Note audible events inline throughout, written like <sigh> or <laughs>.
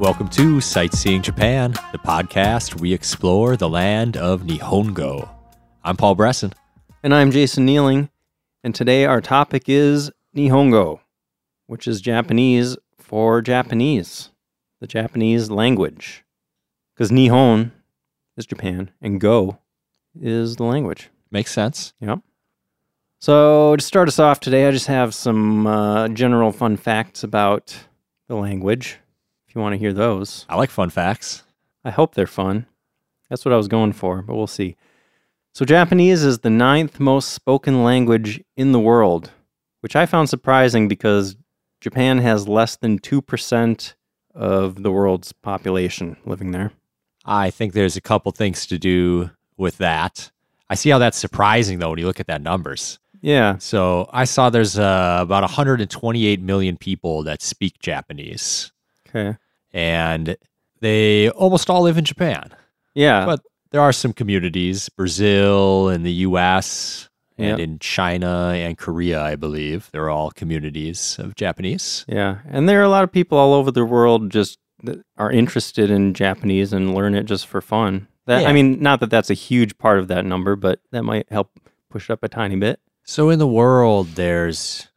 Welcome to Sightseeing Japan, the podcast we explore the land of Nihongo. I'm Paul Bresson. And I'm Jason Nealing, and today our topic is Nihongo, which is Japanese for Japanese, the Japanese language. Because Nihon is Japan, and Go is the language. Makes sense. Yep. So, to start us off today, I just have some uh, general fun facts about the language, if you want to hear those. I like fun facts. I hope they're fun. That's what I was going for, but we'll see. So, Japanese is the ninth most spoken language in the world, which I found surprising because Japan has less than 2% of the world's population living there. I think there's a couple things to do with that. I see how that's surprising though when you look at that numbers. Yeah. So I saw there's uh, about 128 million people that speak Japanese, Okay. and they almost all live in Japan. Yeah. But there are some communities, Brazil and the U.S. and Yep. in China and Korea, I believe. They're all communities of Japanese. Yeah, and there are a lot of people all over the world just that are interested in Japanese and learn it just for fun. That Yeah. I mean, not that that's a huge part of that number, but that might help push it up a tiny bit. So in the world, there's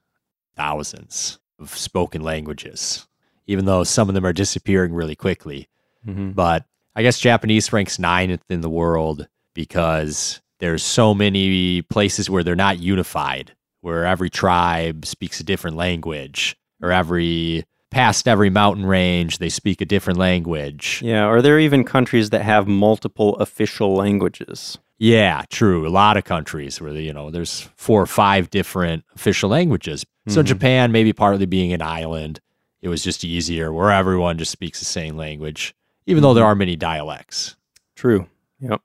thousands of spoken languages, even though some of them are disappearing really quickly. Mm-hmm. But I guess Japanese ranks ninth in the world because there's so many places where they're not unified, where every tribe speaks a different language, or every past every mountain range they speak a different language. Yeah, or there are even countries that have multiple official languages. Yeah, true. A lot of countries where you know there's four or five different official languages. So Mhm. Japan, maybe partly being an island, it was just easier where everyone just speaks the same language, even though there are many dialects. True. Yep.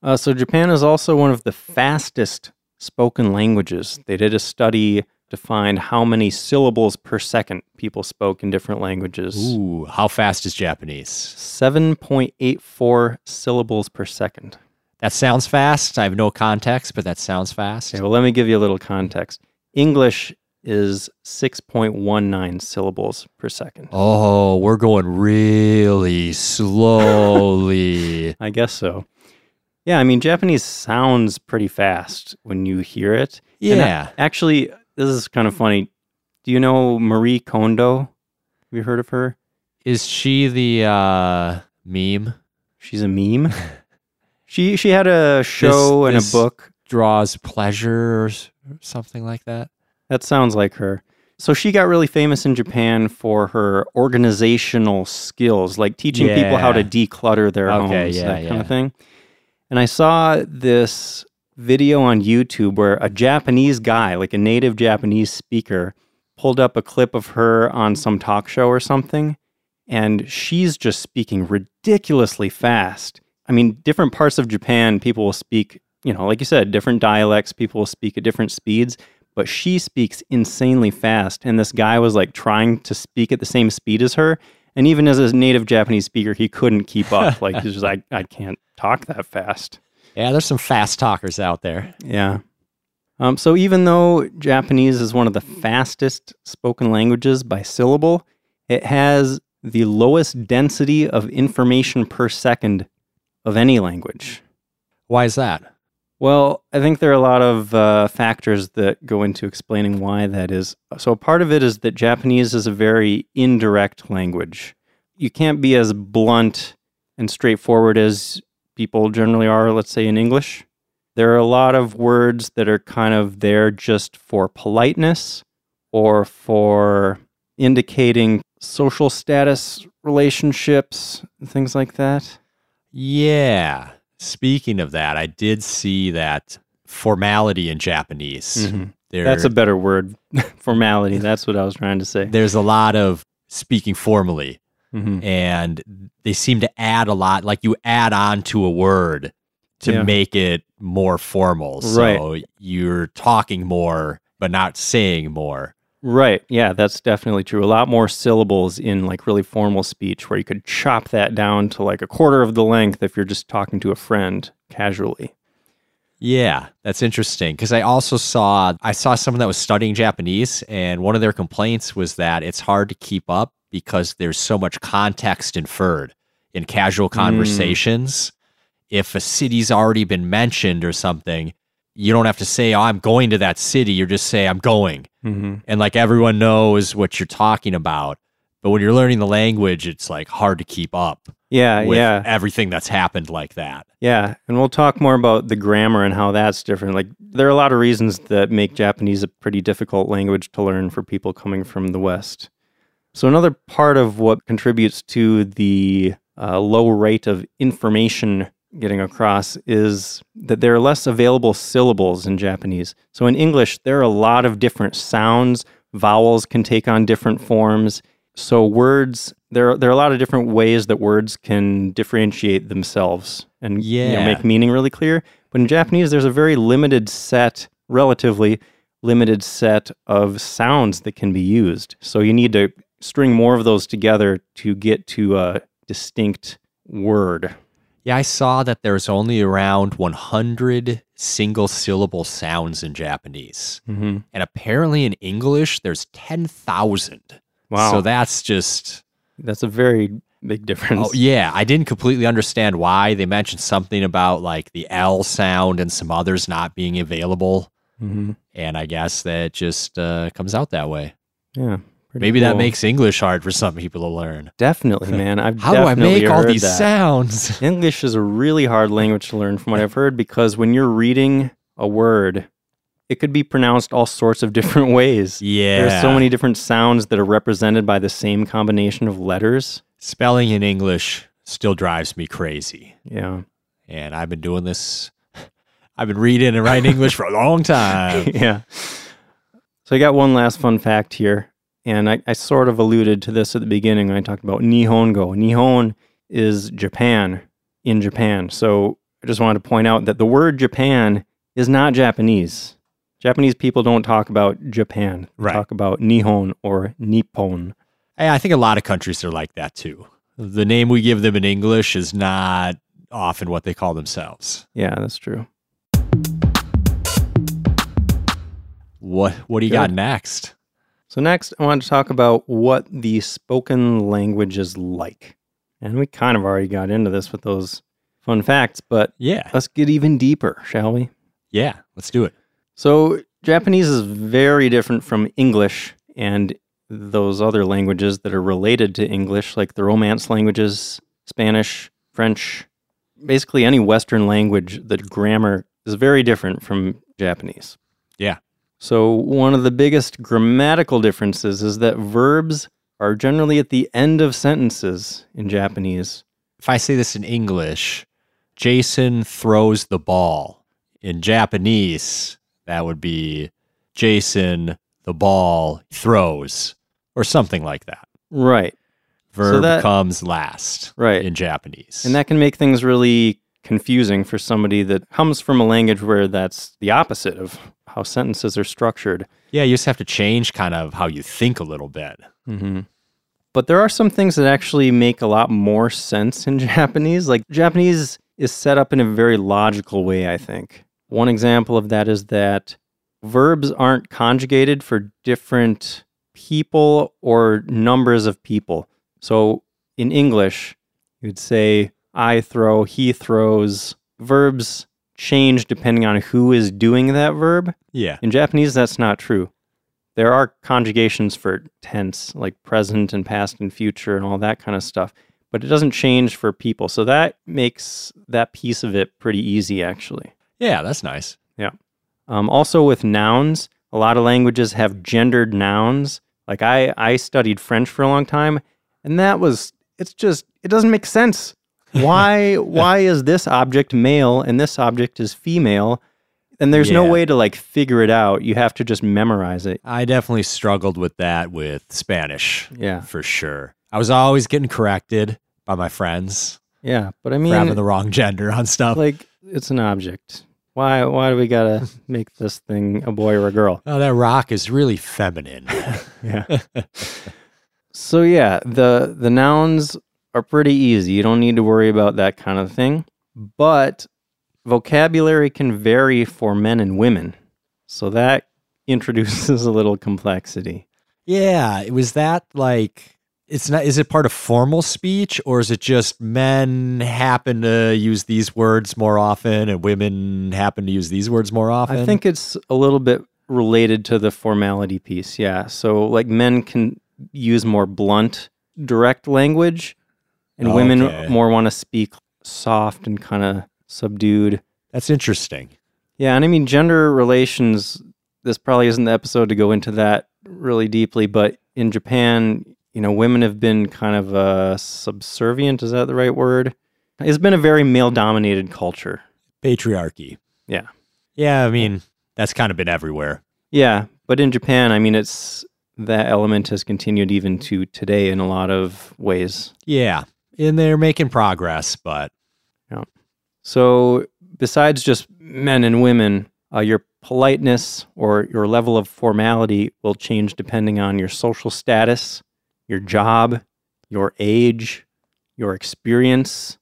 Uh, so Japan is also one of the fastest spoken languages. They did a study to find how many syllables per second people spoke in different languages. Ooh, how fast is Japanese? 7.84 syllables per second. That sounds fast. I have no context, but that sounds fast. Okay, well, let me give you a little context. English is 6.19 syllables per second. Oh, we're going really slowly. <laughs> I guess so. Yeah, I mean, Japanese sounds pretty fast when you hear it. Yeah. actually, this is kind of funny. Do you know Marie Kondo? Have you heard of her? Is she the uh, meme? She's a meme. <laughs> she she had a show and this- a book Draws pleasure or something like that? That sounds like her. So she got really famous in Japan for her organizational skills, like teaching people how to declutter their Okay, homes, yeah, that kind of thing. And I saw this video on YouTube where a Japanese guy, like a native Japanese speaker, pulled up a clip of her on some talk show or something, and she's just speaking ridiculously fast. I mean, different parts of Japan, people will speak, you know, like you said, different dialects, people will speak at different speeds but she speaks insanely fast. And this guy was like trying to speak at the same speed as her. And even as a native Japanese speaker, he couldn't keep up. <laughs> like he's just like, I can't talk that fast. Yeah, there's some fast talkers out there. Yeah. Um, so even though Japanese is one of the fastest spoken languages by syllable, it has the lowest density of information per second of any language. Why is that? Well, I think there are a lot of uh, factors that go into explaining why that is. So, part of it is that Japanese is a very indirect language. You can't be as blunt and straightforward as people generally are, let's say, in English. There are a lot of words that are kind of there just for politeness or for indicating social status relationships, things like that. Yeah. Speaking of that, I did see that formality in Japanese. Mhm. There, That's a better word. <laughs> Formality. That's what I was trying to say. there's a lot of speaking formally, Mhm. and they seem to add a lot. Like you add on to a word to Yeah. make it more formal. So you're talking more, but not saying more. Right. Yeah, that's definitely true. A lot more syllables in like really formal speech where you could chop that down to like a quarter of the length if you're just talking to a friend casually. Yeah, that's interesting because I also saw I saw someone that was studying Japanese and one of their complaints was that it's hard to keep up because there's so much context inferred in casual mm. conversations. If a city's already been mentioned or something, you don't have to say, oh, I'm going to that city. You just say, I'm going. Mm-hmm. And like everyone knows what you're talking about. But when you're learning the language, it's like hard to keep up Yeah, with yeah, everything that's happened like that. yeah. And we'll talk more about the grammar and how that's different. Like, there are a lot of reasons that make Japanese a pretty difficult language to learn for people coming from the West. So, another part of what contributes to the uh, low rate of information getting across is that there are less available syllables in Japanese. So, in English, there are a lot of different sounds, vowels can take on different forms. So, words, there, there are a lot of different ways that words can differentiate themselves and you know, make meaning really clear. But in Japanese, there's a very limited set, relatively limited set of sounds that can be used. So, you need to string more of those together to get to a distinct word. Yeah, I saw that there's only around 100 single syllable sounds in Japanese. Mm-hmm. And apparently in English, there's 10,000. Wow. So that's just, That's a very big difference. oh, yeah, I didn't completely understand why. They mentioned something about like the L sound and some others not being available. Mhm. And I guess that just uh, comes out that way. Yeah. Pretty Maybe that makes English hard for some people to learn. definitely, <laughs> man. I've How do I make all these that. sounds? <laughs> English is a really hard language to learn, from what I've heard, because when you're reading a word, it could be pronounced all sorts of <laughs> different ways. Yeah. There's so many different sounds that are represented by the same combination of letters. Spelling in English still drives me crazy. Yeah. And I've been doing this. I've been reading and writing English for a long time. yeah. So I got one last fun fact here. And I, I sort of alluded to this at the beginning when I talked about Nihongo. Nihon is Japan in Japan. So I just wanted to point out that the word Japan is not Japanese. Japanese people don't talk about Japan. They Right. talk about Nihon or Nippon. I think a lot of countries are like that too. The name we give them in English is not often what they call themselves. Yeah, that's true. What What do you Good. got next? So next, I want to talk about what the spoken language is like. And we kind of already got into this with those fun facts, but Yeah, let's get even deeper, shall we? yeah. Let's do it. So, Japanese is very different from English and those other languages that are related to English, like the Romance languages, Spanish, French, basically any Western language, the grammar is very different from Japanese. Yeah. So, one of the biggest grammatical differences is that verbs are generally at the end of sentences in Japanese. If I say this in English, Jason throws the ball. In Japanese, that would be Jason the ball throws, or something like that. Right, Verb that- comes last right. in Japanese. And that can make things really confusing for somebody that comes from a language where that's the opposite of how sentences are structured. yeah, you just have to change kind of how you think a little bit. Mm-hmm. But there are some things that actually make a lot more sense in <laughs> Japanese. Like Japanese is set up in a very logical way, I think. One example of that is that verbs aren't conjugated for different people or numbers of people. So in English, you'd say, I throw, he throws. Verbs change depending on who is doing that verb. Yeah. In Japanese, that's not true. There are conjugations for tense, like present and past and future and all that kind of stuff, but it doesn't change for people. So that makes that piece of it pretty easy, actually. Yeah, that's nice. Yeah. Um, also, with nouns, a lot of languages have gendered nouns. Like I, I studied French for a long time, and that was, it's just, it doesn't make sense. Why, <laughs> why is this object male and this object is female? And there's no Yeah. way to like figure it out. You have to just memorize it. I definitely struggled with that with Spanish Yeah. for sure. I was always getting corrected by my friends Yeah, but I for having mean, the wrong gender on stuff. like it's an object. Why? Why do we gotta <laughs> make this thing a boy or a girl? oh, that rock is really feminine. <laughs> Yeah. so yeah, the the nouns are pretty easy. You don't need to worry about that kind of thing. But vocabulary can vary for men and women, so that <laughs> introduces a little complexity. yeah, it was that like it's not is it part of formal speech or is it just men happen to use these words more often and women happen to use these words more often? I think it's a little bit related to the formality piece. Yeah. So like men can use more blunt, direct language, and women more want to speak soft and kind of subdued. that's interesting. Yeah, and I mean gender relations. This probably isn't the episode to go into that really deeply, but in Japan, you know, women have been kind of uh, subservient. Is that the right word? It's been a very male-dominated culture. Patriarchy. Yeah. Yeah, I mean, that's kind of been everywhere. Yeah, but in Japan, I mean, it's that element has continued even to today in a lot of ways. Yeah. And they're making progress, but yeah. So, besides just men and women, uh, your politeness or your level of formality will change depending on your social status, your job, your age, your experience.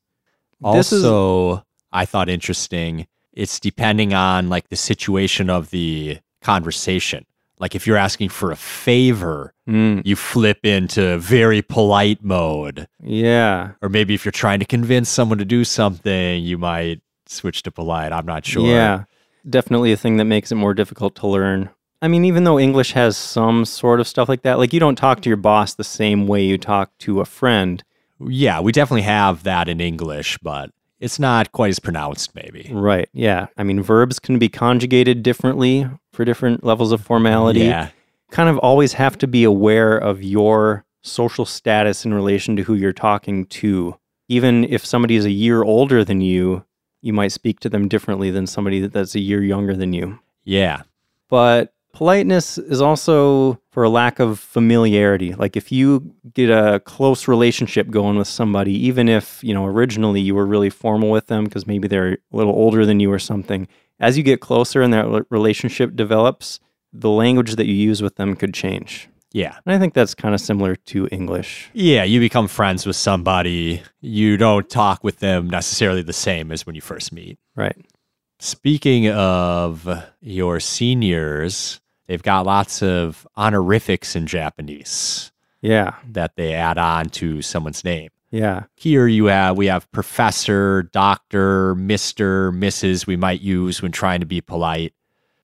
This is- also I thought interesting, it's depending on like the situation of the conversation. Like if you're asking for a favor, Mm, you flip into very polite mode. yeah. Or maybe if you're trying to convince someone to do something, you might switch to polite. I'm not sure. Yeah, definitely a thing that makes it more difficult to learn. I mean, even though English has some sort of stuff like that, like you don't talk to your boss the same way you talk to a friend. Yeah, we definitely have that in English, but it's not quite as pronounced, maybe. Right. Yeah. I mean, verbs can be conjugated differently for different levels of formality. Yeah. Kind of always have to be aware of your social status in relation to who you're talking to. Even if somebody is a year older than you, you might speak to them differently than somebody that's a year younger than you. Yeah. but politeness is also for a lack of familiarity like if you get a close relationship going with somebody even if you know originally you were really formal with them because maybe they're a little older than you or something as you get closer and that relationship develops the language that you use with them could change Yeah. and i think that's kind of similar to english Yeah, you become friends with somebody. You don't talk with them necessarily the same as when you first meet. right Speaking of your seniors, they've got lots of honorifics in Japanese yeah that they add on to someone's name. Yeah Here you have we have professor, doctor, mister, mrs. we might use when trying to be polite.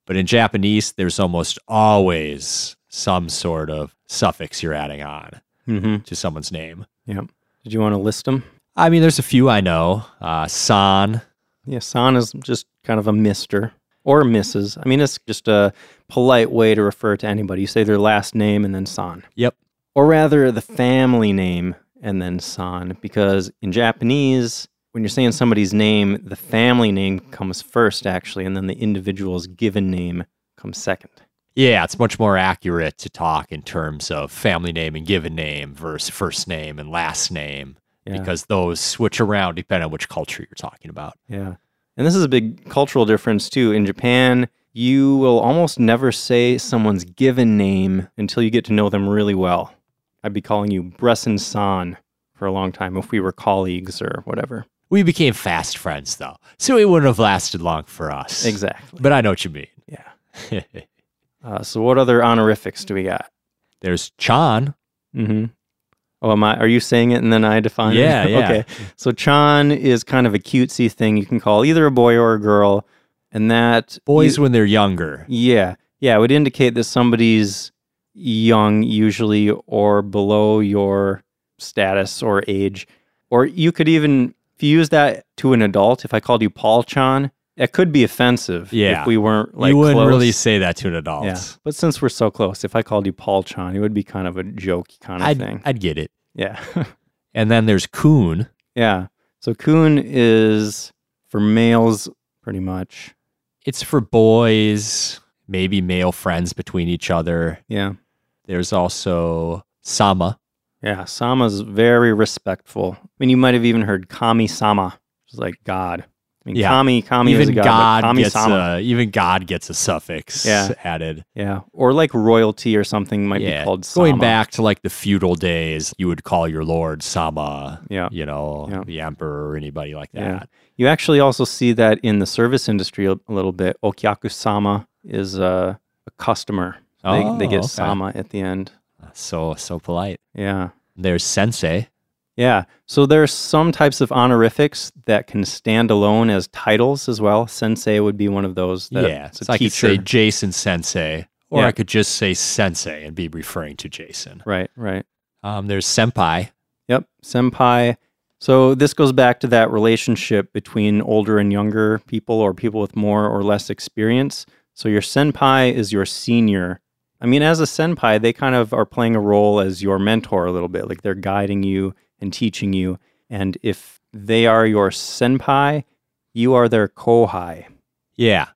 But in Japanese, there's almost always some sort of suffix you're adding on mm-hmm. to someone's name. yeah did you want to list them I mean, there's a few I know. Uh, san, Yeah, san is just kind of a mister or Mrs. I mean, it's just a polite way to refer to anybody. You say their last name and then san. Yep. Or rather, the family name and then san, because in Japanese, when you're saying somebody's name, the family name comes first, actually, and then the individual's given name comes second. Yeah, it's much more accurate to talk in terms of family name and given name versus first name and last name Yeah. because those switch around depending on which culture you're talking about. Yeah. And this is a big cultural difference too. In Japan, you will almost never say someone's given name until you get to know them really well. I'd be calling you Bresson san for a long time if we were colleagues or whatever. We became fast friends though, so it wouldn't have lasted long for us. Exactly. But I know what you mean. Yeah. <laughs> Uh, so what other honorifics do we got? There's Chan. Mm-hmm. Oh, am I? Are you saying it and then I define Yeah, it? yeah. <laughs> okay. So chan is kind of a cutesy thing you can call either a boy or a girl, and that Boys you- when they're younger. Yeah. Yeah. It would indicate that somebody's young, usually, or below your status or age. Or you could even, if you use that to an adult, if I called you Paul Chan, it could be offensive. Yeah. If we weren't like you wouldn't close. really say that to an adult. Yeah. But since we're so close, if I called you Paul Chan, it would be kind of a joke kind of I'd, thing. I'd get it. yeah. <laughs> And then there's Kun. yeah. So Kun is for males, pretty much. It's for boys, maybe male friends between each other. Yeah. There's also Sama. Yeah, Sama's very respectful. I mean, you might have even heard Kami Sama, which is like God. I mean, Yeah. Kami, Kami is a even God, God Kami gets Sama. a even God gets a suffix Yeah. added. yeah, or like royalty or something might yeah, be called Sama. going back to like the feudal days, you would call your lord Sama. Yeah. you know, Yeah. the emperor or anybody like that. You actually also see that in the service industry a, a little bit. Okyaku Sama is a, a customer. They, they Oh, get okay. Sama at the end. So so polite. Yeah. There's sensei. Yeah. So there's some types of honorifics that can stand alone as titles as well. Sensei would be one of those. That yeah. So I could say Jason sensei, or Yeah. I could just say sensei and be referring to Jason. Right, right. Um, there's senpai. Yep. Senpai. So this goes back to that relationship between older and younger people or people with more or less experience. So your senpai is your senior. I mean, as a senpai, they kind of are playing a role as your mentor a little bit. Like they're guiding you and teaching you. And if they are your senpai, you are their kohai. Yeah.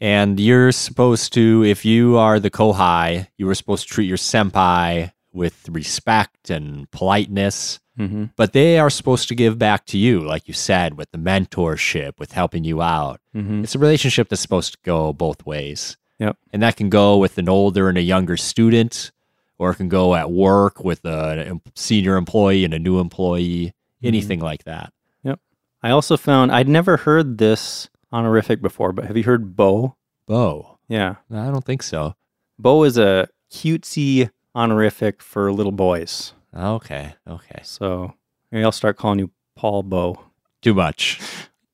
And you're supposed to, if you are the kohai, you were supposed to treat your senpai with respect and politeness. Mm-hmm. But they are supposed to give back to you, like you said, with the mentorship, with helping you out. Mm-hmm. It's a relationship that's supposed to go both ways. Yep. And that can go with an older and a younger student, or it can go at work with a senior employee and a new employee, mm-hmm. anything like that. Yep. I also found I'd never heard this honorific before, but have you heard Bo? Bo. Yeah. I don't think so. Bo is a cutesy honorific for little boys. Okay. Okay. So maybe I'll start calling you Paul Bo. Too much.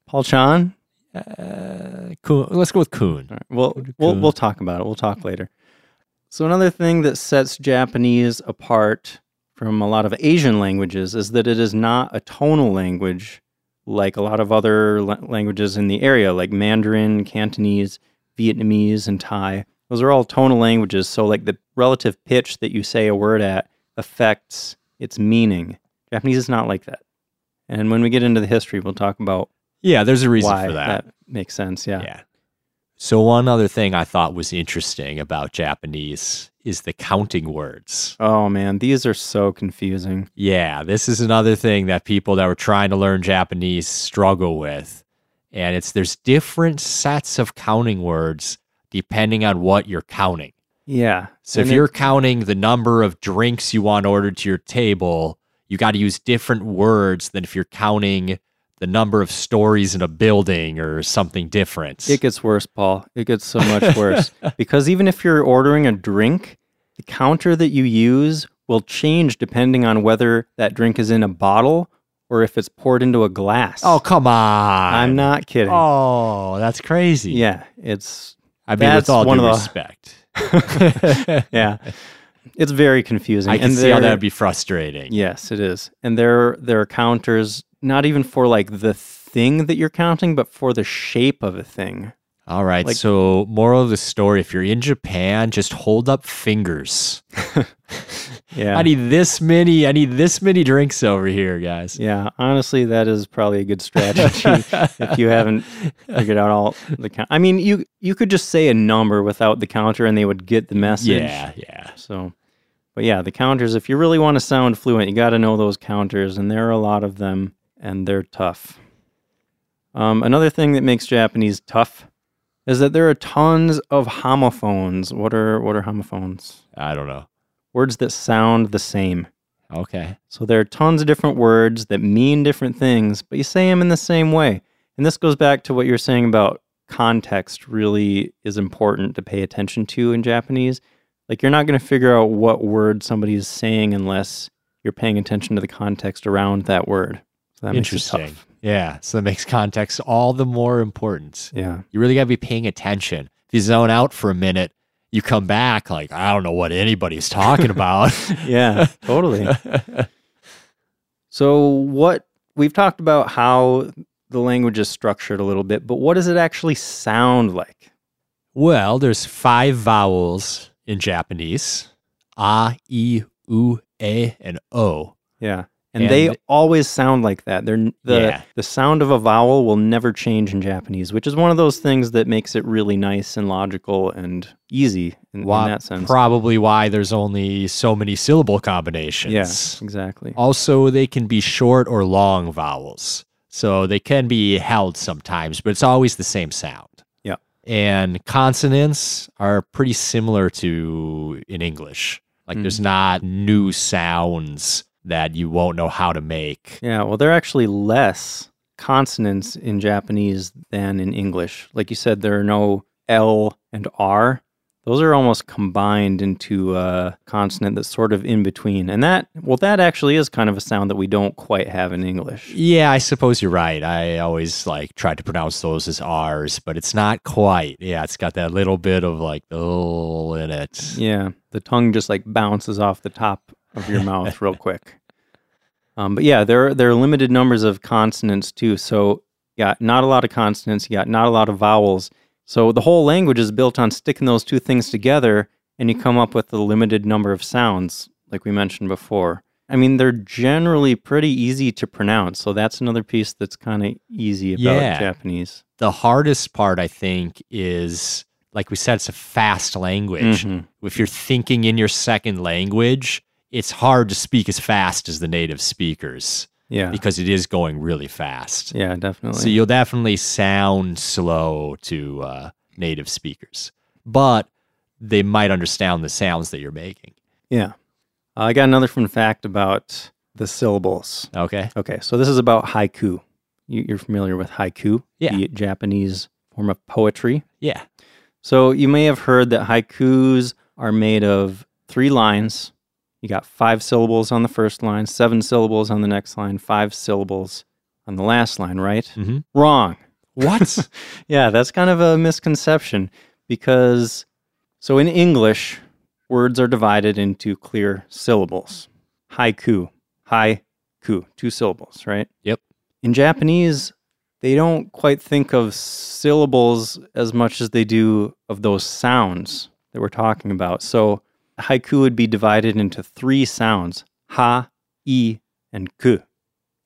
Paul Chan? Uh, cool. Let's go with Kun. All right. Well, we'll, we'll talk about it. We'll talk later. So another thing that sets Japanese apart from a lot of Asian languages is that it is not a tonal language like a lot of other la- languages in the area, like Mandarin, Cantonese, Vietnamese, and Thai. Those are all tonal languages. So, like the relative pitch that you say a word at affects its meaning. Japanese is not like that. And when we get into the history, we'll talk about Yeah, there's a reason why for that. That makes sense. Yeah. Yeah. So one other thing I thought was interesting about Japanese is the counting words. Oh man, these are so confusing. Yeah, this is another thing that people that were trying to learn Japanese struggle with. And it's there's different sets of counting words depending on what you're counting. Yeah. So And if it- you're counting the number of drinks you want ordered to your table, you got to use different words than if you're counting the number of stories in a building or something different. It gets worse, Paul. It gets so much worse. <laughs> because even if you're ordering a drink, the counter that you use will change depending on whether that drink is in a bottle or if it's poured into a glass. oh, come on. I'm not kidding. Oh, that's crazy. Yeah, it's I mean, That's with all one due of the- respect. <laughs> yeah. It's very confusing. I can and see how that'd be frustrating. Yes, it is. And there there are counters not even for like the thing that you're counting, but for the shape of a thing. All right. Like- so, moral of the story if you're in Japan, just hold up fingers. <laughs> Yeah. I need this many. I need this many drinks over here, guys. Yeah, honestly, that is probably a good strategy <laughs> if you haven't figured out all the count. I mean, you you could just say a number without the counter, and they would get the message. Yeah, yeah. So, but yeah, the counters. If you really want to sound fluent, you got to know those counters, and there are a lot of them, and they're tough. Um, another thing that makes Japanese tough is that there are tons of homophones. What are what are homophones? I don't know. Words that sound the same. Okay. So there are tons of different words that mean different things, but you say them in the same way. And this goes back to what you're saying about context really is important to pay attention to in Japanese. Like you're not going to figure out what word somebody is saying unless you're paying attention to the context around that word. So that makes it Interesting. Yeah. So that makes context all the more important. Yeah. You really got to be paying attention. If you zone out for a minute, you come back like, I don't know what anybody's talking about. <laughs> Yeah, totally. So what we've talked about how the language is structured a little bit, but what does it actually sound like? well, there's five vowels in Japanese a, e, u, e, and o. Yeah. And, they always sound like that. They're the Yeah. the sound of a vowel will never change in Japanese, which is one of those things that makes it really nice and logical and easy in, in that sense. Probably why there's only so many syllable combinations. yeah, exactly. Also, they can be short or long vowels. So they can be held sometimes, but it's always the same sound. Yeah. And consonants are pretty similar to in English. Like there's mm-hmm. not new sounds that you won't know how to make. Yeah, well, there are actually less consonants in Japanese than in English. Like you said, there are no L and R. those are almost combined into a consonant that's sort of in between. And that, well, that actually is kind of a sound that we don't quite have in English. Yeah, I suppose you're right. I always like try to pronounce those as R's, but it's not quite. Yeah, it's got that little bit of like oh in it. Yeah, the tongue just like bounces off the top of your mouth real quick. Um, but yeah, there there are limited numbers of consonants too. So got not a lot of consonants, you got not a lot of vowels. So the whole language is built on sticking those two things together, and you come up with a limited number of sounds, like we mentioned before. I mean, they're generally pretty easy to pronounce. So that's another piece that's kind of easy about Yeah. Japanese. The hardest part, I think, is like we said, it's a fast language. Mhm. If you're thinking in your second language, it's hard to speak as fast as the native speakers Yeah. because it is going really fast. Yeah, definitely. So you'll definitely sound slow to uh, native speakers, but they might understand the sounds that you're making. yeah. Uh, I got another fun fact about the syllables. Okay. Okay, so this is about haiku. You, you're familiar with haiku, Yeah. the Japanese form of poetry. Yeah. So you may have heard that haikus are made of three lines. You got five syllables on the first line, seven syllables on the next line, five syllables on the last line, right? Mhm. Wrong. What? <laughs> Yeah, that's kind of a misconception because, so in English, words are divided into clear syllables. Haiku, haiku, two syllables, right? Yep. In Japanese, they don't quite think of syllables as much as they do of those sounds that we're talking about. So haiku would be divided into three sounds ha, i, and ku.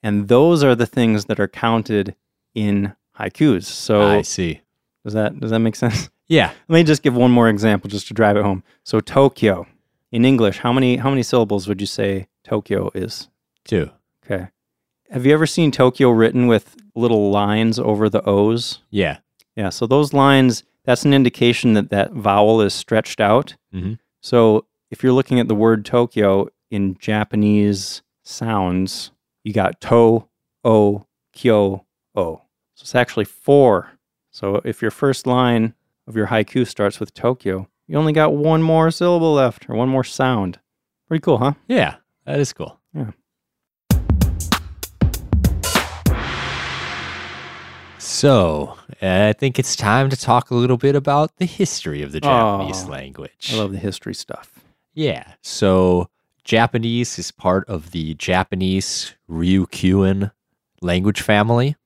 And those are the things that are counted in haikus. So I see. does that does that make sense? Yeah. Let me just give one more example just to drive it home. So Tokyo in English, how many how many syllables would you say Tokyo is? Two. Okay. Have you ever seen Tokyo written with little lines over the O's? Yeah. Yeah, so those lines, that's an indication that that vowel is stretched out. Mhm. So if you're looking at the word Tokyo in Japanese sounds, you got to, o, kyo, o. So it's actually four. So if your first line of your haiku starts with Tokyo, you only got one more syllable left or one more sound. Pretty cool, huh? Yeah. That is cool. So, uh, I think it's time to talk a little bit about the history of the Japanese Aw, language. I love the history stuff. Yeah. So Japanese is part of the Japanese Ryukyuan language family.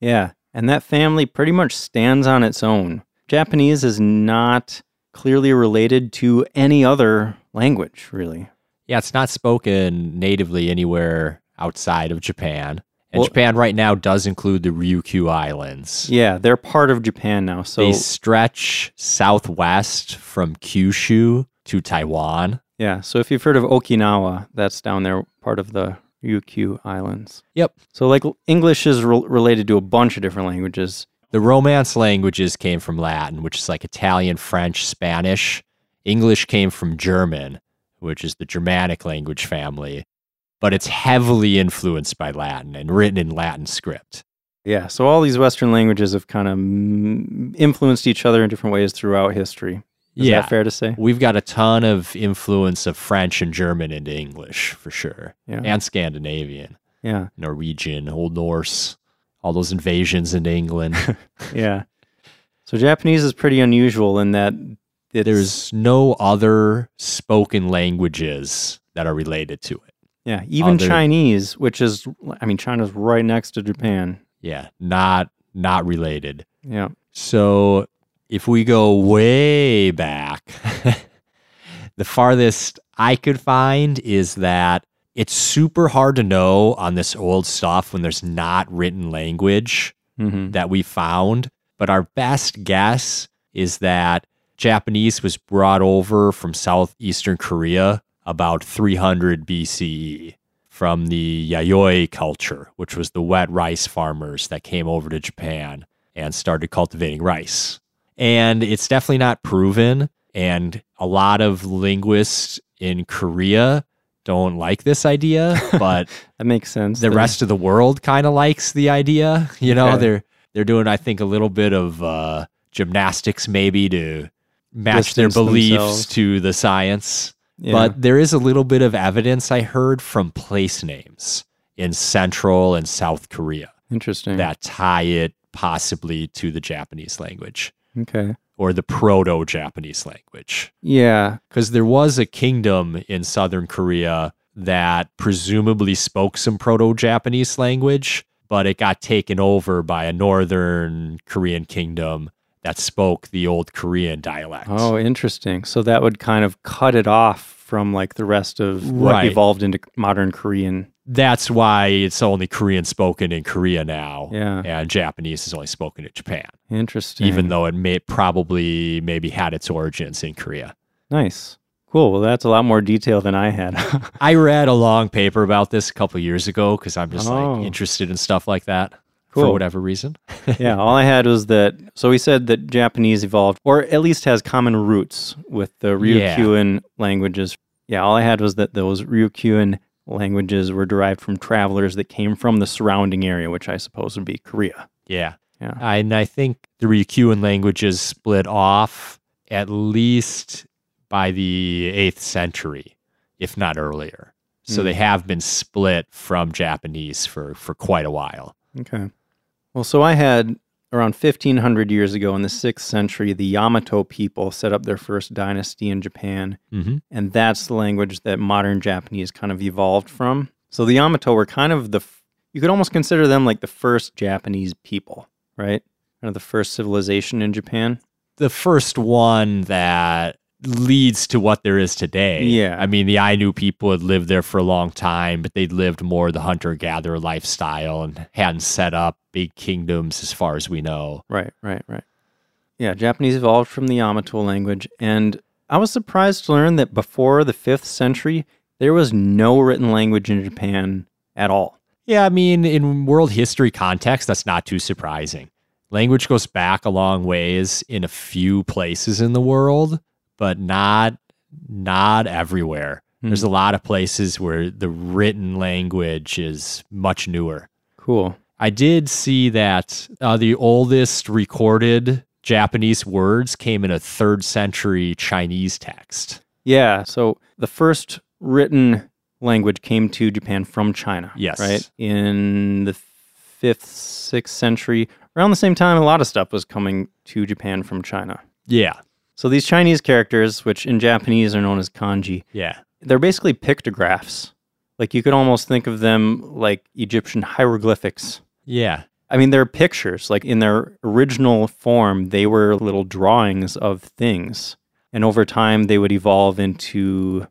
Yeah, and that family pretty much stands on its own. Japanese is not clearly related to any other language, really. Yeah, it's not spoken natively anywhere outside of Japan. And Well- Japan right now does include the Ryukyu Islands. Yeah, they're part of Japan now. So they stretch southwest from Kyushu to Taiwan. yeah, so if you've heard of Okinawa, that's down there, part of the Ryukyu Islands. Yep. So like English is re- related to a bunch of different languages. The Romance languages came from Latin, which is like Italian, French, Spanish. English came from German, which is the Germanic language family, but it's heavily influenced by Latin and written in Latin script. Yeah, so all these Western languages have kind of influenced each other in different ways throughout history. Is yeah. that fair to say? We've got a ton of influence of French and German into English for sure, Yeah. and Scandinavian, Yeah. Norwegian, Old Norse, all those invasions into England. <laughs> <laughs> Yeah. So Japanese is pretty unusual in that There's no other spoken languages that are related to it. Yeah, even other- Chinese, which is I mean China's right next to Japan. Yeah, not not related. Yeah. So if we go way back, <laughs> the farthest I could find is that it's super hard to know on this old stuff when there's not written language hmm that we found. But our best guess is that Japanese was brought over from southeastern Korea about 300 BCE from the Yayoi culture, which was the wet rice farmers that came over to Japan and started cultivating rice. And it's definitely not proven. And a lot of linguists in Korea don't like this idea, <laughs> but That makes sense. the rest of the world kind of likes the idea. You know, Okay. they're they're doing, I think, a little bit of uh, gymnastics maybe to match their beliefs themselves. to the science. Yeah. But there is a little bit of evidence I heard from place names in Central and South Korea interesting. that tie it possibly to the Japanese language okay. or the Proto Japanese language. Yeah. Because there was a kingdom in Southern Korea that presumably spoke some Proto Japanese language, but it got taken over by a Northern Korean kingdom that spoke the old Korean dialect. Oh, interesting. So that would kind of cut it off from like the rest of what Right. evolved into modern Korean. That's why it's only Korean spoken in Korea now. Yeah. And Japanese is only spoken in Japan, Interesting. even though it may probably maybe had its origins in Korea. nice. Cool. Well, that's a lot more detail than I had. <laughs> I read a long paper about this a couple years ago because I'm just Oh. like interested in stuff like that for whatever reason. <laughs> yeah, all I had was that. So he said that Japanese evolved, or at least has common roots with the Yeah. Ryukyuan languages. Yeah, all I had was that those Ryukyuan languages were derived from travelers that came from the surrounding area, which I suppose would be Korea. Yeah. Yeah. And I think the Ryukyuan languages split off at least by the 8th century, if not earlier. So Hmm. they have been split from Japanese for, for quite a while. Okay. Well, so I had around 1500 years ago in the 6th century, the Yamato people set up their first dynasty in Japan. Mm-hmm. and that's the language that modern Japanese kind of evolved from. So the Yamato were kind of the you could almost consider them like the first Japanese people, right? Kind of the first civilization in Japan. The first one that leads to what there is today. Yeah. I mean, the Ainu people had lived there for a long time, but they'd lived more the hunter gatherer lifestyle and hadn't set up big kingdoms as far as we know. Right, right, right. Yeah, Japanese evolved from the Yamato language, and I was surprised to learn that before the 5th century, there was no written language in Japan at all. Yeah, I mean, in world history context, that's not too surprising. Language goes back a long ways in a few places in the world, but not not everywhere. Hmm. There's a lot of places where the written language is much newer. Cool. I did see that uh, the oldest recorded Japanese words came in a third century Chinese text. Yeah. So the first written language came to Japan from China. Yes. Right? In the fifth, sixth century. Around the same time, a lot of stuff was coming to Japan from China. Yeah, So these Chinese characters, which in Japanese are known as kanji, yeah, they're basically pictographs. Like you could almost think of them like Egyptian hieroglyphics. yeah. I mean, they're pictures. Like in their original form, they were little drawings of things. And over time, they would evolve into,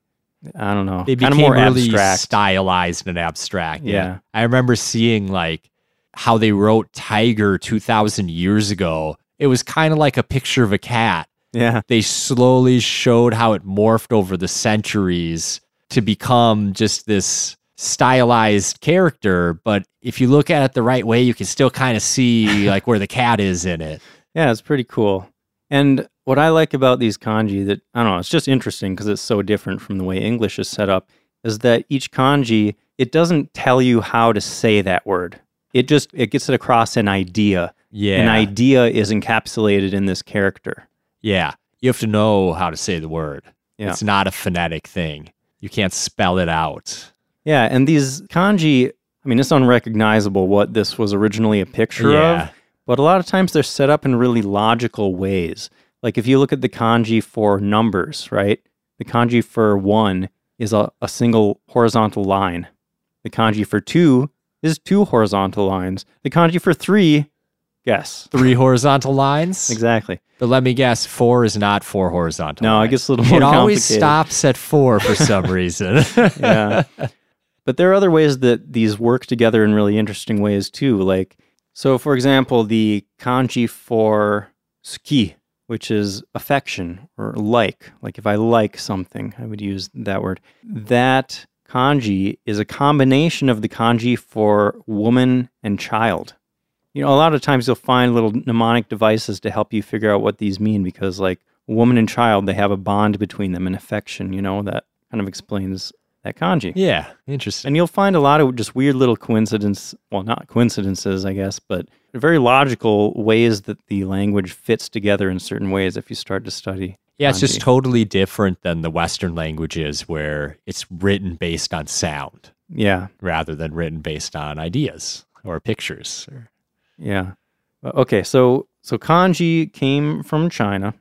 I don't know, They kind became of more really abstract. stylized and abstract. Yeah. I remember seeing like how they wrote tiger 2000 years ago. It was kind of like a picture of a cat. Yeah. They slowly showed how it morphed over the centuries to become just this stylized character, but if you look at it the right way, you can still kind of see <laughs> like where the cat is in it. Yeah, it's pretty cool. And what I like about these kanji that I don't know, it's just interesting because it's so different from the way English is set up is that each kanji it doesn't tell you how to say that word. It just it gets it across an idea. Yeah. An idea is encapsulated in this character. Yeah. You have to know how to say the word. Yeah. It's not a phonetic thing. You can't spell it out. Yeah, and these kanji, I mean, it's unrecognizable what this was originally a picture Yeah. of, but a lot of times they're set up in really logical ways. Like if you look at the kanji for numbers, right? The kanji for one is a, a single horizontal line. The kanji for two is two horizontal lines. The kanji for three, guess. Three horizontal lines. Exactly. But let me guess, four is not four horizontal. No, it lines. gets a little more It always stops at four for some <laughs> reason. yeah. But there are other ways that these work together in really interesting ways too. Like, so for example, the kanji for suki, which is affection or like, like if I like something, I would use that word. That kanji is a combination of the kanji for woman and child. You know, a lot of times you'll find little mnemonic devices to help you figure out what these mean because, like, woman and child, they have a bond between them, an affection, you know, that kind of explains that kanji. yeah, interesting. And you'll find a lot of just weird little coincidence, well, not coincidences, I guess, but very logical ways that the language fits together in certain ways if you start to study. Yeah, it's just totally different than the Western languages where it's written based on sound Yeah, rather than written based on ideas or pictures. or- yeah. Uh, Okay, so so kanji came from China,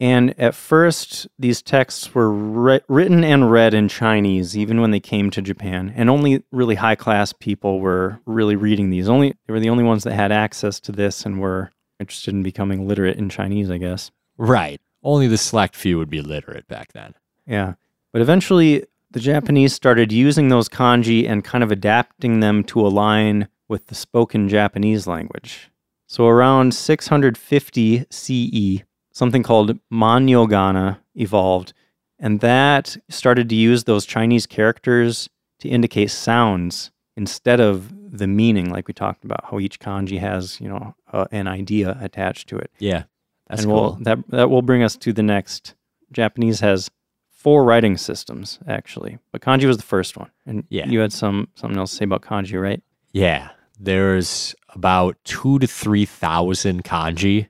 and at first these texts were wri- written and read in Chinese, even when they came to Japan, and only really high class people were really reading these. Only they were the only ones that had access to this and were interested in becoming literate in Chinese, I guess. Right. Only the select few would be literate back then. Yeah. But eventually, the Japanese started using those kanji and kind of adapting them to align with the spoken Japanese language. So, around 650 CE, something called Manyogana evolved, and that started to use those Chinese characters to indicate sounds instead of the meaning, like we talked about, how each kanji has, you know, uh, an idea attached to it Yeah. That's and cool. we'll, that that will bring us to the next. Japanese has four writing systems actually, but kanji was the first one. And Yeah. you had some something else to say about kanji, right? Yeah, there's about two to three thousand kanji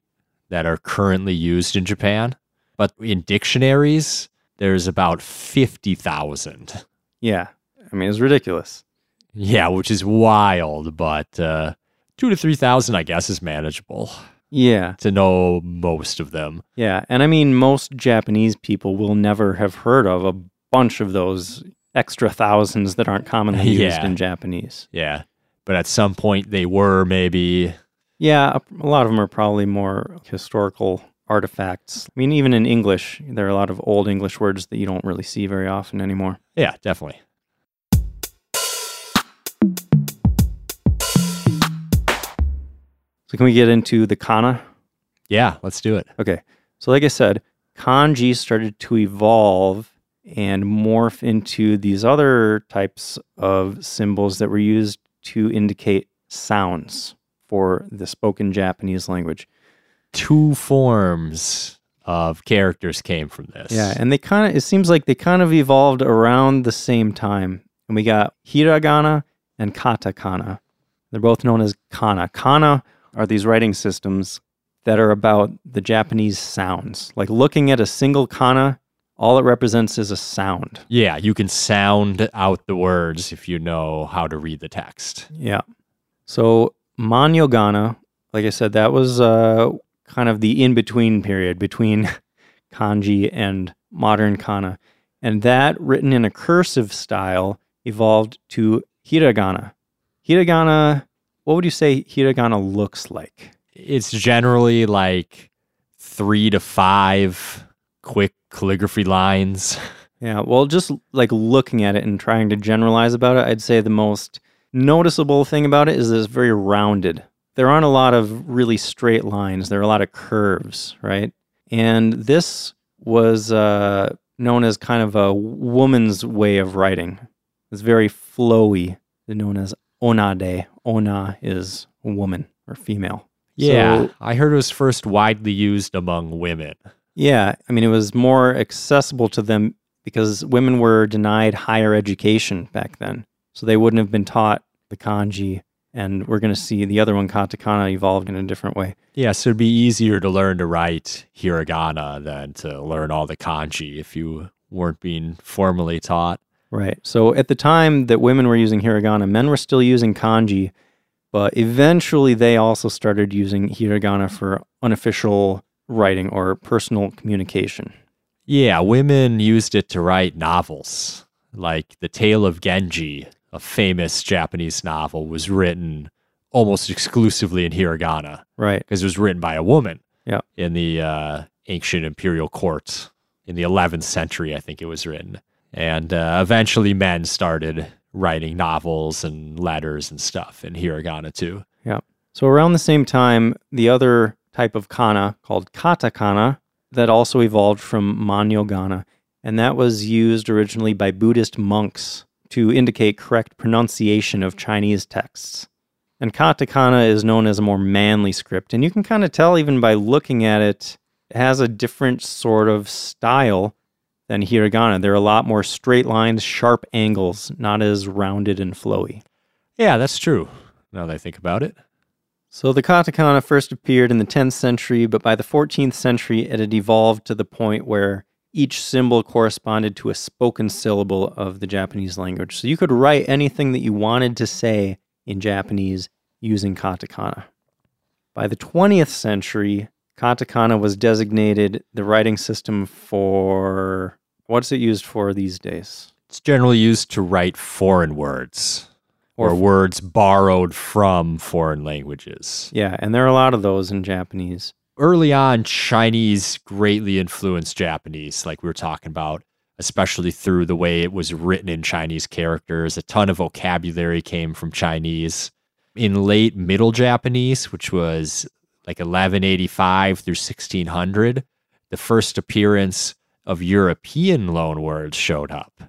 that are currently used in Japan, but in dictionaries, there's about fifty thousand. Yeah, I mean it's ridiculous. Yeah, which is wild, but uh, two to three thousand, I guess, is manageable Yeah, to know most of them. yeah, and I mean most Japanese people will never have heard of a bunch of those extra thousands that aren't commonly <laughs> used Yeah. in Japanese. Yeah, but at some point they were maybe. Yeah, a, a lot of them are probably more historical artifacts. I mean, even in English, there are a lot of old English words that you don't really see very often anymore. Yeah, definitely. So can we get into the kana? Yeah, let's do it. Okay. So like I said, kanji started to evolve and morph into these other types of symbols that were used to indicate sounds for the spoken Japanese language. Two forms of characters came from this. Yeah, and they kind of it seems like they kind of evolved around the same time. And we got hiragana and katakana. They're both known as kana. Kana are these writing systems that are about the Japanese sounds. Like looking at a single kana, all it represents is a sound. Yeah, you can sound out the words if you know how to read the text. Yeah. So Manyogana, like I said, that was uh, kind of the in between period between <laughs> kanji and modern kana. And that, written in a cursive style, evolved to hiragana. Hiragana, what would you say hiragana looks like? It's generally like three to five quick calligraphy lines. Yeah, well, just like looking at it and trying to generalize about it, I'd say the most noticeable thing about it is that it's very rounded. There aren't a lot of really straight lines, there are a lot of curves, right? And this was uh, known as kind of a woman's way of writing. It's very flowy, known as onnade. Onna is woman or female. Yeah, So- I heard it was first widely used among women. Yeah, I mean, it was more accessible to them because women were denied higher education back then. So they wouldn't have been taught the kanji. And we're going to see the other one, katakana, evolved in a different way. Yeah, so it'd be easier to learn to write hiragana than to learn all the kanji if you weren't being formally taught. Right. So at the time that women were using hiragana, men were still using kanji, but eventually they also started using hiragana for unofficial writing or personal communication. Yeah, women used it to write novels. Like The Tale of Genji, a famous Japanese novel, was written almost exclusively in hiragana Right. because it was written by a woman Yeah. in the uh, ancient imperial court in the 11th century, I think it was written. And uh, eventually men started writing novels and letters and stuff in hiragana too. Yeah. So around the same time, the other type of kana called katakana that also evolved from manyogana, and that was used originally by Buddhist monks to indicate correct pronunciation of Chinese texts. And katakana is known as a more manly script, and you can kind of tell even by looking at it, it has a different sort of style than hiragana. There are a lot more straight lines, sharp angles, not as rounded and flowy. Yeah, that's true. Now that I think about it. So the katakana first appeared in the 10th century, but by the 14th century, it had evolved to the point where each symbol corresponded to a spoken syllable of the Japanese language. So you could write anything that you wanted to say in Japanese using katakana. By the 20th century, katakana was designated the writing system for what's it used for these days? It's generally used to write foreign words or, words borrowed from foreign languages. Yeah, and there are a lot of those in Japanese. Early on, Chinese greatly influenced Japanese, like we were talking about, especially through the way it was written in Chinese characters. A ton of vocabulary came from Chinese. In late Middle Japanese, which was like 1185 through 1600, the first appearance of European loanwords showed up,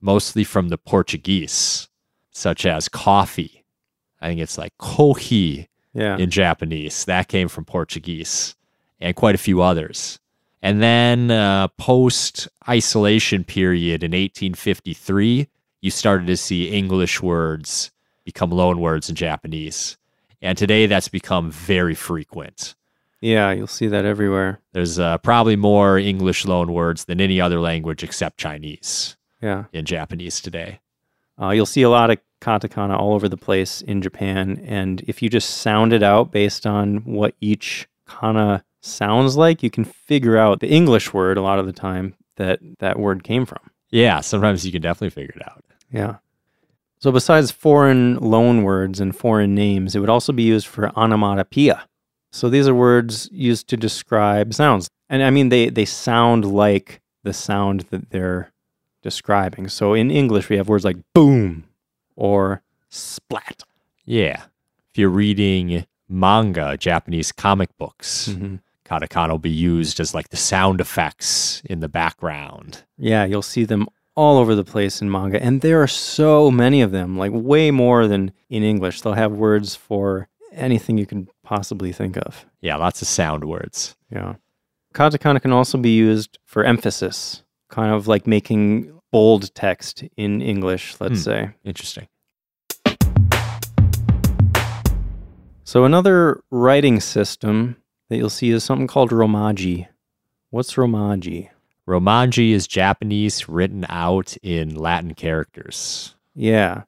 mostly from the Portuguese, such as coffee. I think it's like kohi Yeah. in Japanese. That came from Portuguese and quite a few others. And then uh, post isolation period in 1853, you started to see English words become loan words in Japanese. And today that's become very frequent. yeah, you'll see that everywhere. There's uh, probably more English loan words than any other language except Chinese Yeah. in Japanese today. Uh, you'll see a lot of katakana all over the place in Japan. And if you just sound it out based on what each kana sounds like, you can figure out the English word a lot of the time that that word came from. Yeah, sometimes you can definitely figure it out. Yeah. So besides foreign loan words and foreign names, it would also be used for onomatopoeia. So these are words used to describe sounds. And I mean they they sound like the sound that they're describing. So in English we have words like boom or splat. Yeah. If you're reading manga, Japanese comic books, Mhm. katakana will be used as like the sound effects in the background. Yeah, you'll see them all over the place in manga. And there are so many of them, like way more than in English. They'll have words for anything you can possibly think of. Yeah, lots of sound words. Yeah. Katakana can also be used for emphasis, kind of like making bold text in English, let's Hmm. say. Interesting. So, another writing system that you'll see is something called Romaji. What's Romaji? Romaji is Japanese written out in Latin characters. Yeah.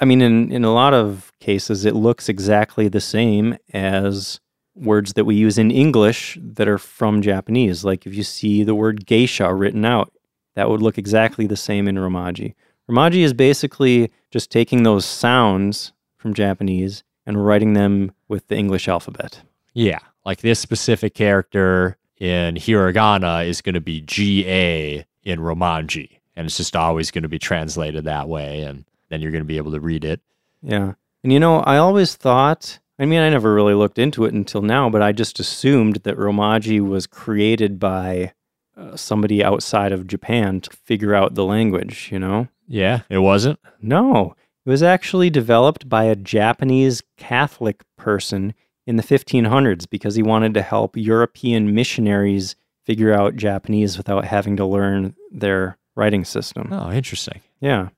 I mean, in, in a lot of cases, it looks exactly the same as words that we use in English that are from Japanese. Like if you see the word geisha written out, that would look exactly the same in Romaji. Romaji is basically just taking those sounds from Japanese and writing them with the English alphabet. Yeah, like this specific character in hiragana is going to be GA in Romaji, and it's just always going to be translated that way, and then you're going to be able to read it. Yeah. And you know, I always thought, I mean, I never really looked into it until now, but I just assumed that Romaji was created by uh, somebody outside of Japan to figure out the language, you know? Yeah, it wasn't. No, it was actually developed by a Japanese Catholic person in the 1500s because he wanted to help European missionaries figure out Japanese without having to learn their writing system. Oh, interesting. Yeah.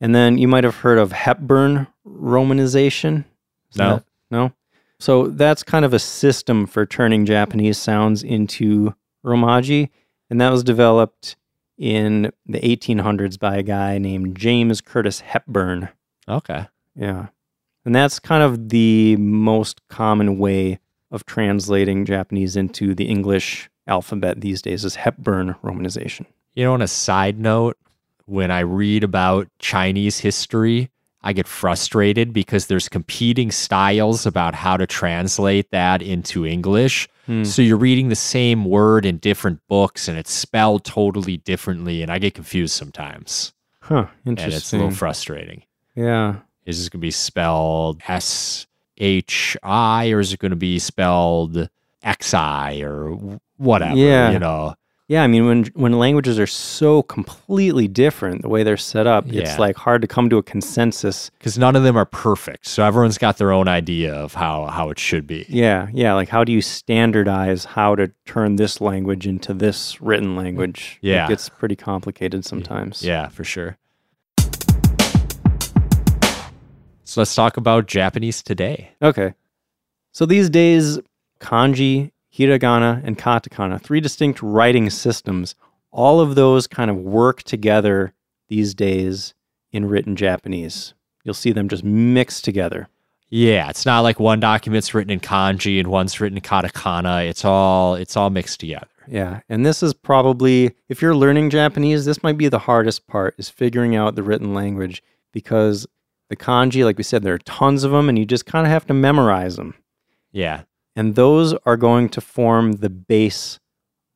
And then you might have heard of Hepburn romanization. Is No. that- no. So that's kind of a system for turning Japanese sounds into Romaji. And that was developed in the 1800s by a guy named James Curtis Hepburn. Okay. Yeah. And that's kind of the most common way of translating Japanese into the English alphabet these days is Hepburn romanization. You know, on a side note, when I read about Chinese history, I get frustrated because there's competing styles about how to translate that into English. Hmm. So you're reading the same word in different books and it's spelled totally differently, and I get confused sometimes. Huh. Interesting. And it's a little frustrating. yeah. Is this going to be spelled S H I or is it going to be spelled X I or whatever? Yeah. You know, Yeah, I mean when when languages are so completely different the way they're set up, Yeah. it's like hard to come to a consensus. because none of them are perfect. So everyone's got their own idea of how, how it should be. Yeah, yeah, like how do you standardize how to turn this language into this written language? Yeah. It gets pretty complicated sometimes. Yeah, for sure. So let's talk about Japanese today. Okay. So these days, kanji, hiragana, and katakana, three distinct writing systems, all of those kind of work together these days in written Japanese. You'll see them just mixed together. Yeah, it's not like one document's written in kanji and one's written in katakana. It's all it's all mixed together. Yeah, and this is probably if you're learning Japanese, this might be the hardest part is figuring out the written language because the kanji, like we said, there are tons of them and you just kind of have to memorize them. Yeah. And those are going to form the base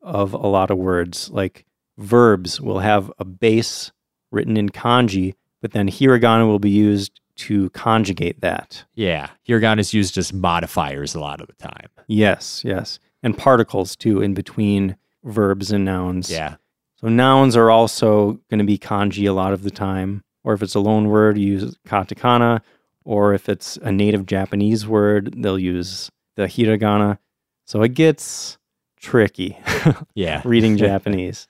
of a lot of words. Like verbs will have a base written in kanji, but then hiragana will be used to conjugate that. Yeah. Hiragana is used as modifiers a lot of the time. Yes, yes. And particles too in between verbs and nouns. Yeah. So nouns are also going to be kanji a lot of the time. Or if it's a loan word, use katakana. Or if it's a native Japanese word, they'll use the hiragana. So it gets tricky <laughs> Yeah. reading <laughs> Japanese.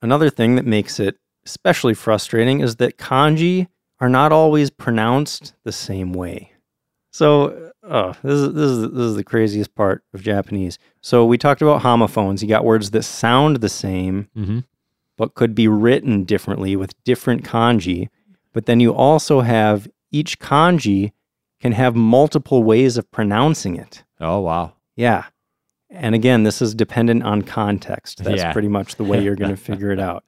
Another thing that makes it especially frustrating is that kanji are not always pronounced the same way. So, oh, this is this is this is the craziest part of Japanese. So we talked about homophones. You got words that sound the same hmm but could be written differently with different kanji. But then you also have each kanji can have multiple ways of pronouncing it. Oh wow. Yeah. And again, this is dependent on context. That's Yeah. pretty much the way you're going <laughs> to figure it out.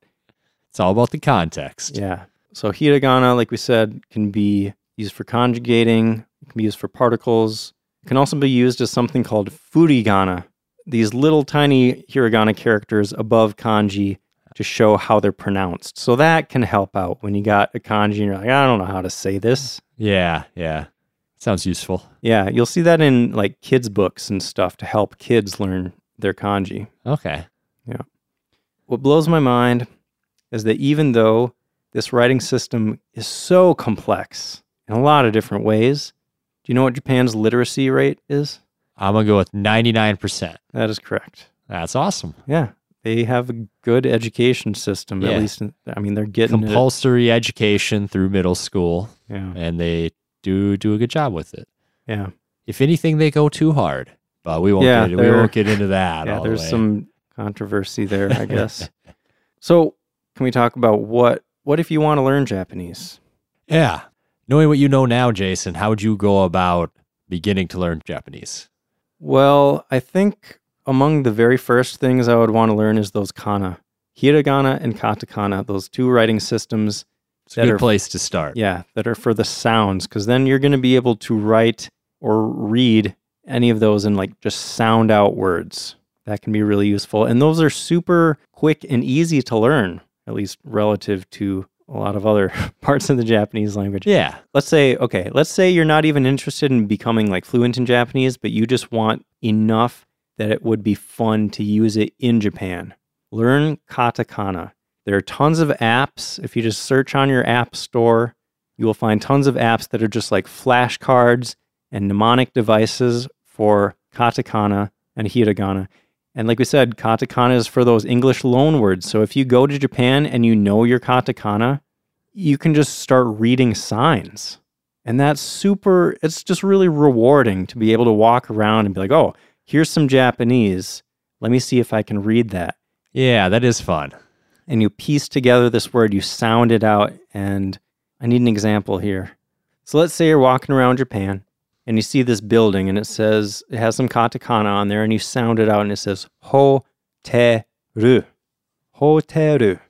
It's all about the context. Yeah. So hiragana, like we said, can be used for conjugating, it can be used for particles. It can also be used as something called furigana. These little tiny hiragana characters above kanji to show how they're pronounced. So that can help out when you got a kanji and you're like, I don't know how to say this. Yeah. Yeah. Sounds useful. Yeah, you'll see that in like kids' books and stuff to help kids learn their kanji. Okay. Yeah. What blows my mind is that even though this writing system is so complex in a lot of different ways, do you know what Japan's literacy rate is? I'm gonna go with 99%. That is correct. That's awesome. Yeah, they have a good education system. Yeah. At least, in, I mean, they're getting. Compulsory education through middle school, Yeah, and they do do a good job with it. yeah, If anything, they go too hard, but we won't. Yeah, get, we won't get into that. yeah. all the There's way. some controversy there, I <laughs> guess. so, can we talk about what what if you want to learn Japanese? Yeah. Knowing what you know now, Jason, how would you go about beginning to learn Japanese? Well, I think among the very first things I would want to learn is those kana, hiragana and katakana, those two writing systems. It's a good are- place to start. Yeah, that are for the sounds, because then you're going to be able to write or read any of those and like just sound out words. That can be really useful. And those are super quick and easy to learn, at least relative to a lot of other <laughs> parts of the Japanese language. Yeah. Let's say, okay, let's say you're not even interested in becoming like fluent in Japanese, but you just want enough that it would be fun to use it in Japan. Learn katakana. There are tons of apps. If you just search on your app store, you will find tons of apps that are just like flashcards and mnemonic devices for katakana and hiragana. And like we said, katakana is for those English loan words. So if you go to Japan and you know your katakana, you can just start reading signs. And that's super, it's just really rewarding to be able to walk around and be like, oh, here's some Japanese. Let me see if I can read that. Yeah, that is fun. And you piece together this word, you sound it out. And I need an example here. So let's say you're walking around Japan and you see this building and it says, it has some katakana on there and you sound it out and it says, hoteru. Hoteru.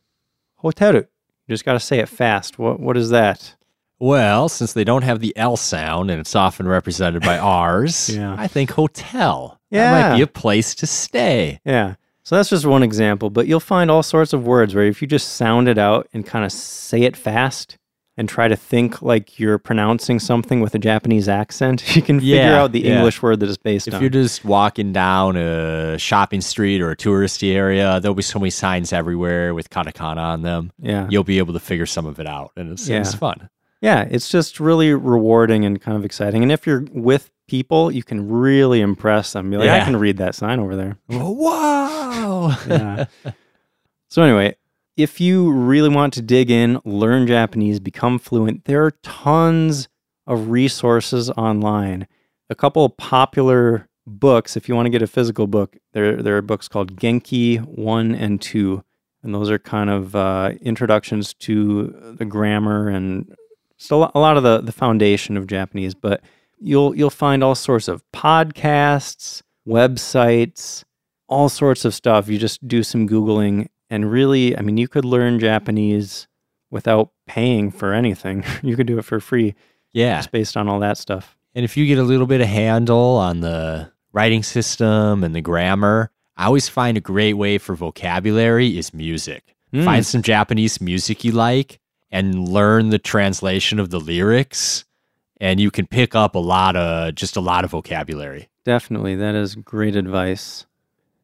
Hoteru. You just got to say it fast. What, what is that? Well, since they don't have the L sound and it's often represented by <laughs> R's, Yeah. I think hotel. That might be a place to stay. Yeah. So that's just one example, but you'll find all sorts of words where if you just sound it out and kind of say it fast and try to think like you're pronouncing something with a Japanese accent, <laughs> you can figure out the yeah. English word that is it's based on. If on. you're just walking down a shopping street or a touristy area, there'll be so many signs everywhere with katakana on them. yeah. You'll be able to figure some of it out, and it's, it's fun. Yeah, it's just really rewarding and kind of exciting. And if you're with people, you can really impress them. Be like, I can read that sign over there. <laughs> Wow. Yeah. so anyway, if you really want to dig in, learn Japanese, become fluent, there are tons of resources online. a couple of popular books. If you want to get a physical book, there there are books called Genki One and Two, and those are kind of uh, introductions to the grammar and still a lot of the the foundation of Japanese. But you'll you'll find all sorts of podcasts, websites, all sorts of stuff. You just do some googling, and really, I mean, you could learn Japanese without paying for anything. <laughs> you could do it for free Yeah. just based on all that stuff. And if you get a little bit of handle on the writing system and the grammar, I always find a great way for vocabulary is music. Mm. Find some Japanese music you like and learn the translation of the lyrics and you can pick up a lot of just a lot of vocabulary. Definitely. That is great advice.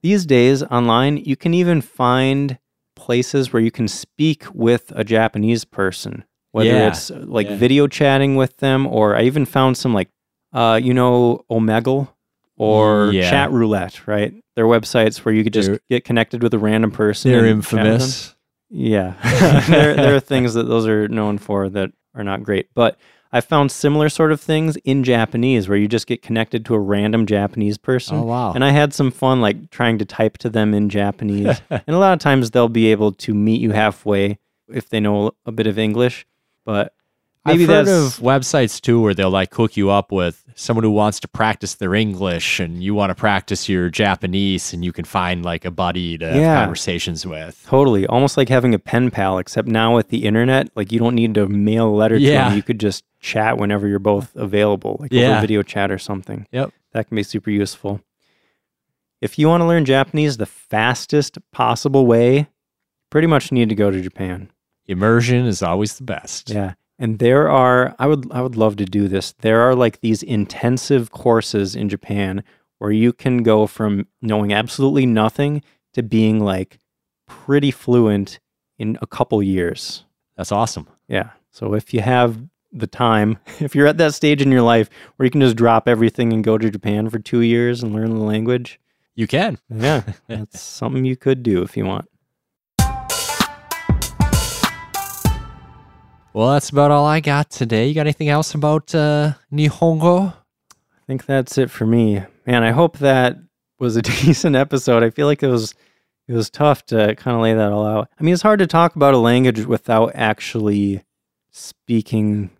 These days, online, you can even find places where you can speak with a Japanese person, whether Yeah. it's uh, like Yeah. video chatting with them, or I even found some like, uh, you know, Omegle or Yeah. Chatroulette, right? They're websites where you could just They're- get connected with a random person. They're and chat with them. infamous. Yeah. <laughs> <laughs> there, there are things that those are known for that are not great. But I found similar sort of things in Japanese where you just get connected to a random Japanese person. Oh wow. And I had some fun like trying to type to them in Japanese. <laughs> and a lot of times they'll be able to meet you halfway if they know a bit of English. But maybe I've heard of websites too where they'll like hook you up with someone who wants to practice their English and you want to practice your Japanese and you can find like a buddy to Yeah. have conversations with. totally almost like having a pen pal, except now with the internet, like you don't need to mail a letter to Yeah. them. You could just chat whenever you're both available, like over Yeah. video chat or something. Yep. That can be super useful. If you want to learn Japanese the fastest possible way, pretty much need to go to Japan. Immersion is always the best. Yeah. And there are I would I would love to do this. There are like these intensive courses in Japan where you can go from knowing absolutely nothing to being like pretty fluent in a couple years. That's awesome. Yeah. So if you have the time, <laughs> if you're at that stage in your life where you can just drop everything and go to Japan for 2 years and learn the language, You can. yeah, <laughs> that's something you could do if you want. Well, that's about all I got today. You got anything else about uh, Nihongo? I think that's it for me. Man, I hope that was a <laughs> decent episode. I feel like it was it was tough to kind of lay that all out. I mean, it's hard to talk about a language without actually speaking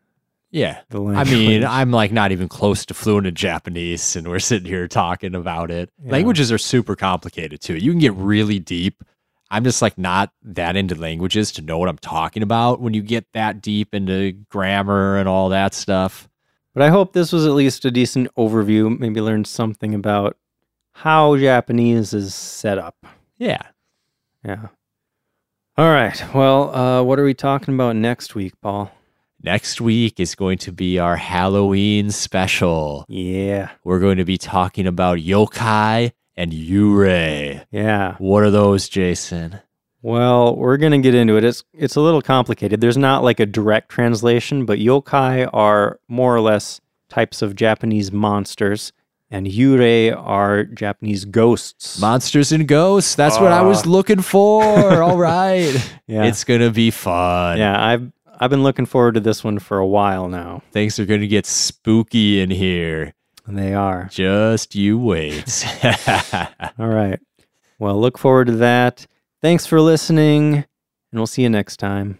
Yeah. the I mean, I'm like not even close to fluent in Japanese, and we're sitting here talking about it. Yeah. Languages are super complicated too. You can get really deep. I'm just like not that into languages to know what I'm talking about when you get that deep into grammar and all that stuff. But I hope this was at least a decent overview. Maybe learned something about how Japanese is set up. Yeah. Yeah. All right. Well, uh, what are we talking about next week, Paul? Next week is going to be our Halloween special. Yeah. We're going to be talking about yokai and yurei. Yeah. What are those, Jason? Well, we're gonna get into it. It's it's a little complicated. There's not like a direct translation, but yokai are more or less types of Japanese monsters, and yurei are Japanese ghosts. Monsters and ghosts. That's what I was Ah. looking for. <laughs> all right. yeah, It's going to be fun. yeah. I've I've been looking forward to this one for a while now. Things are going to get spooky in here. And they are. Just you wait. <laughs> <laughs> All right. Well, look forward to that. Thanks for listening, and we'll see you next time.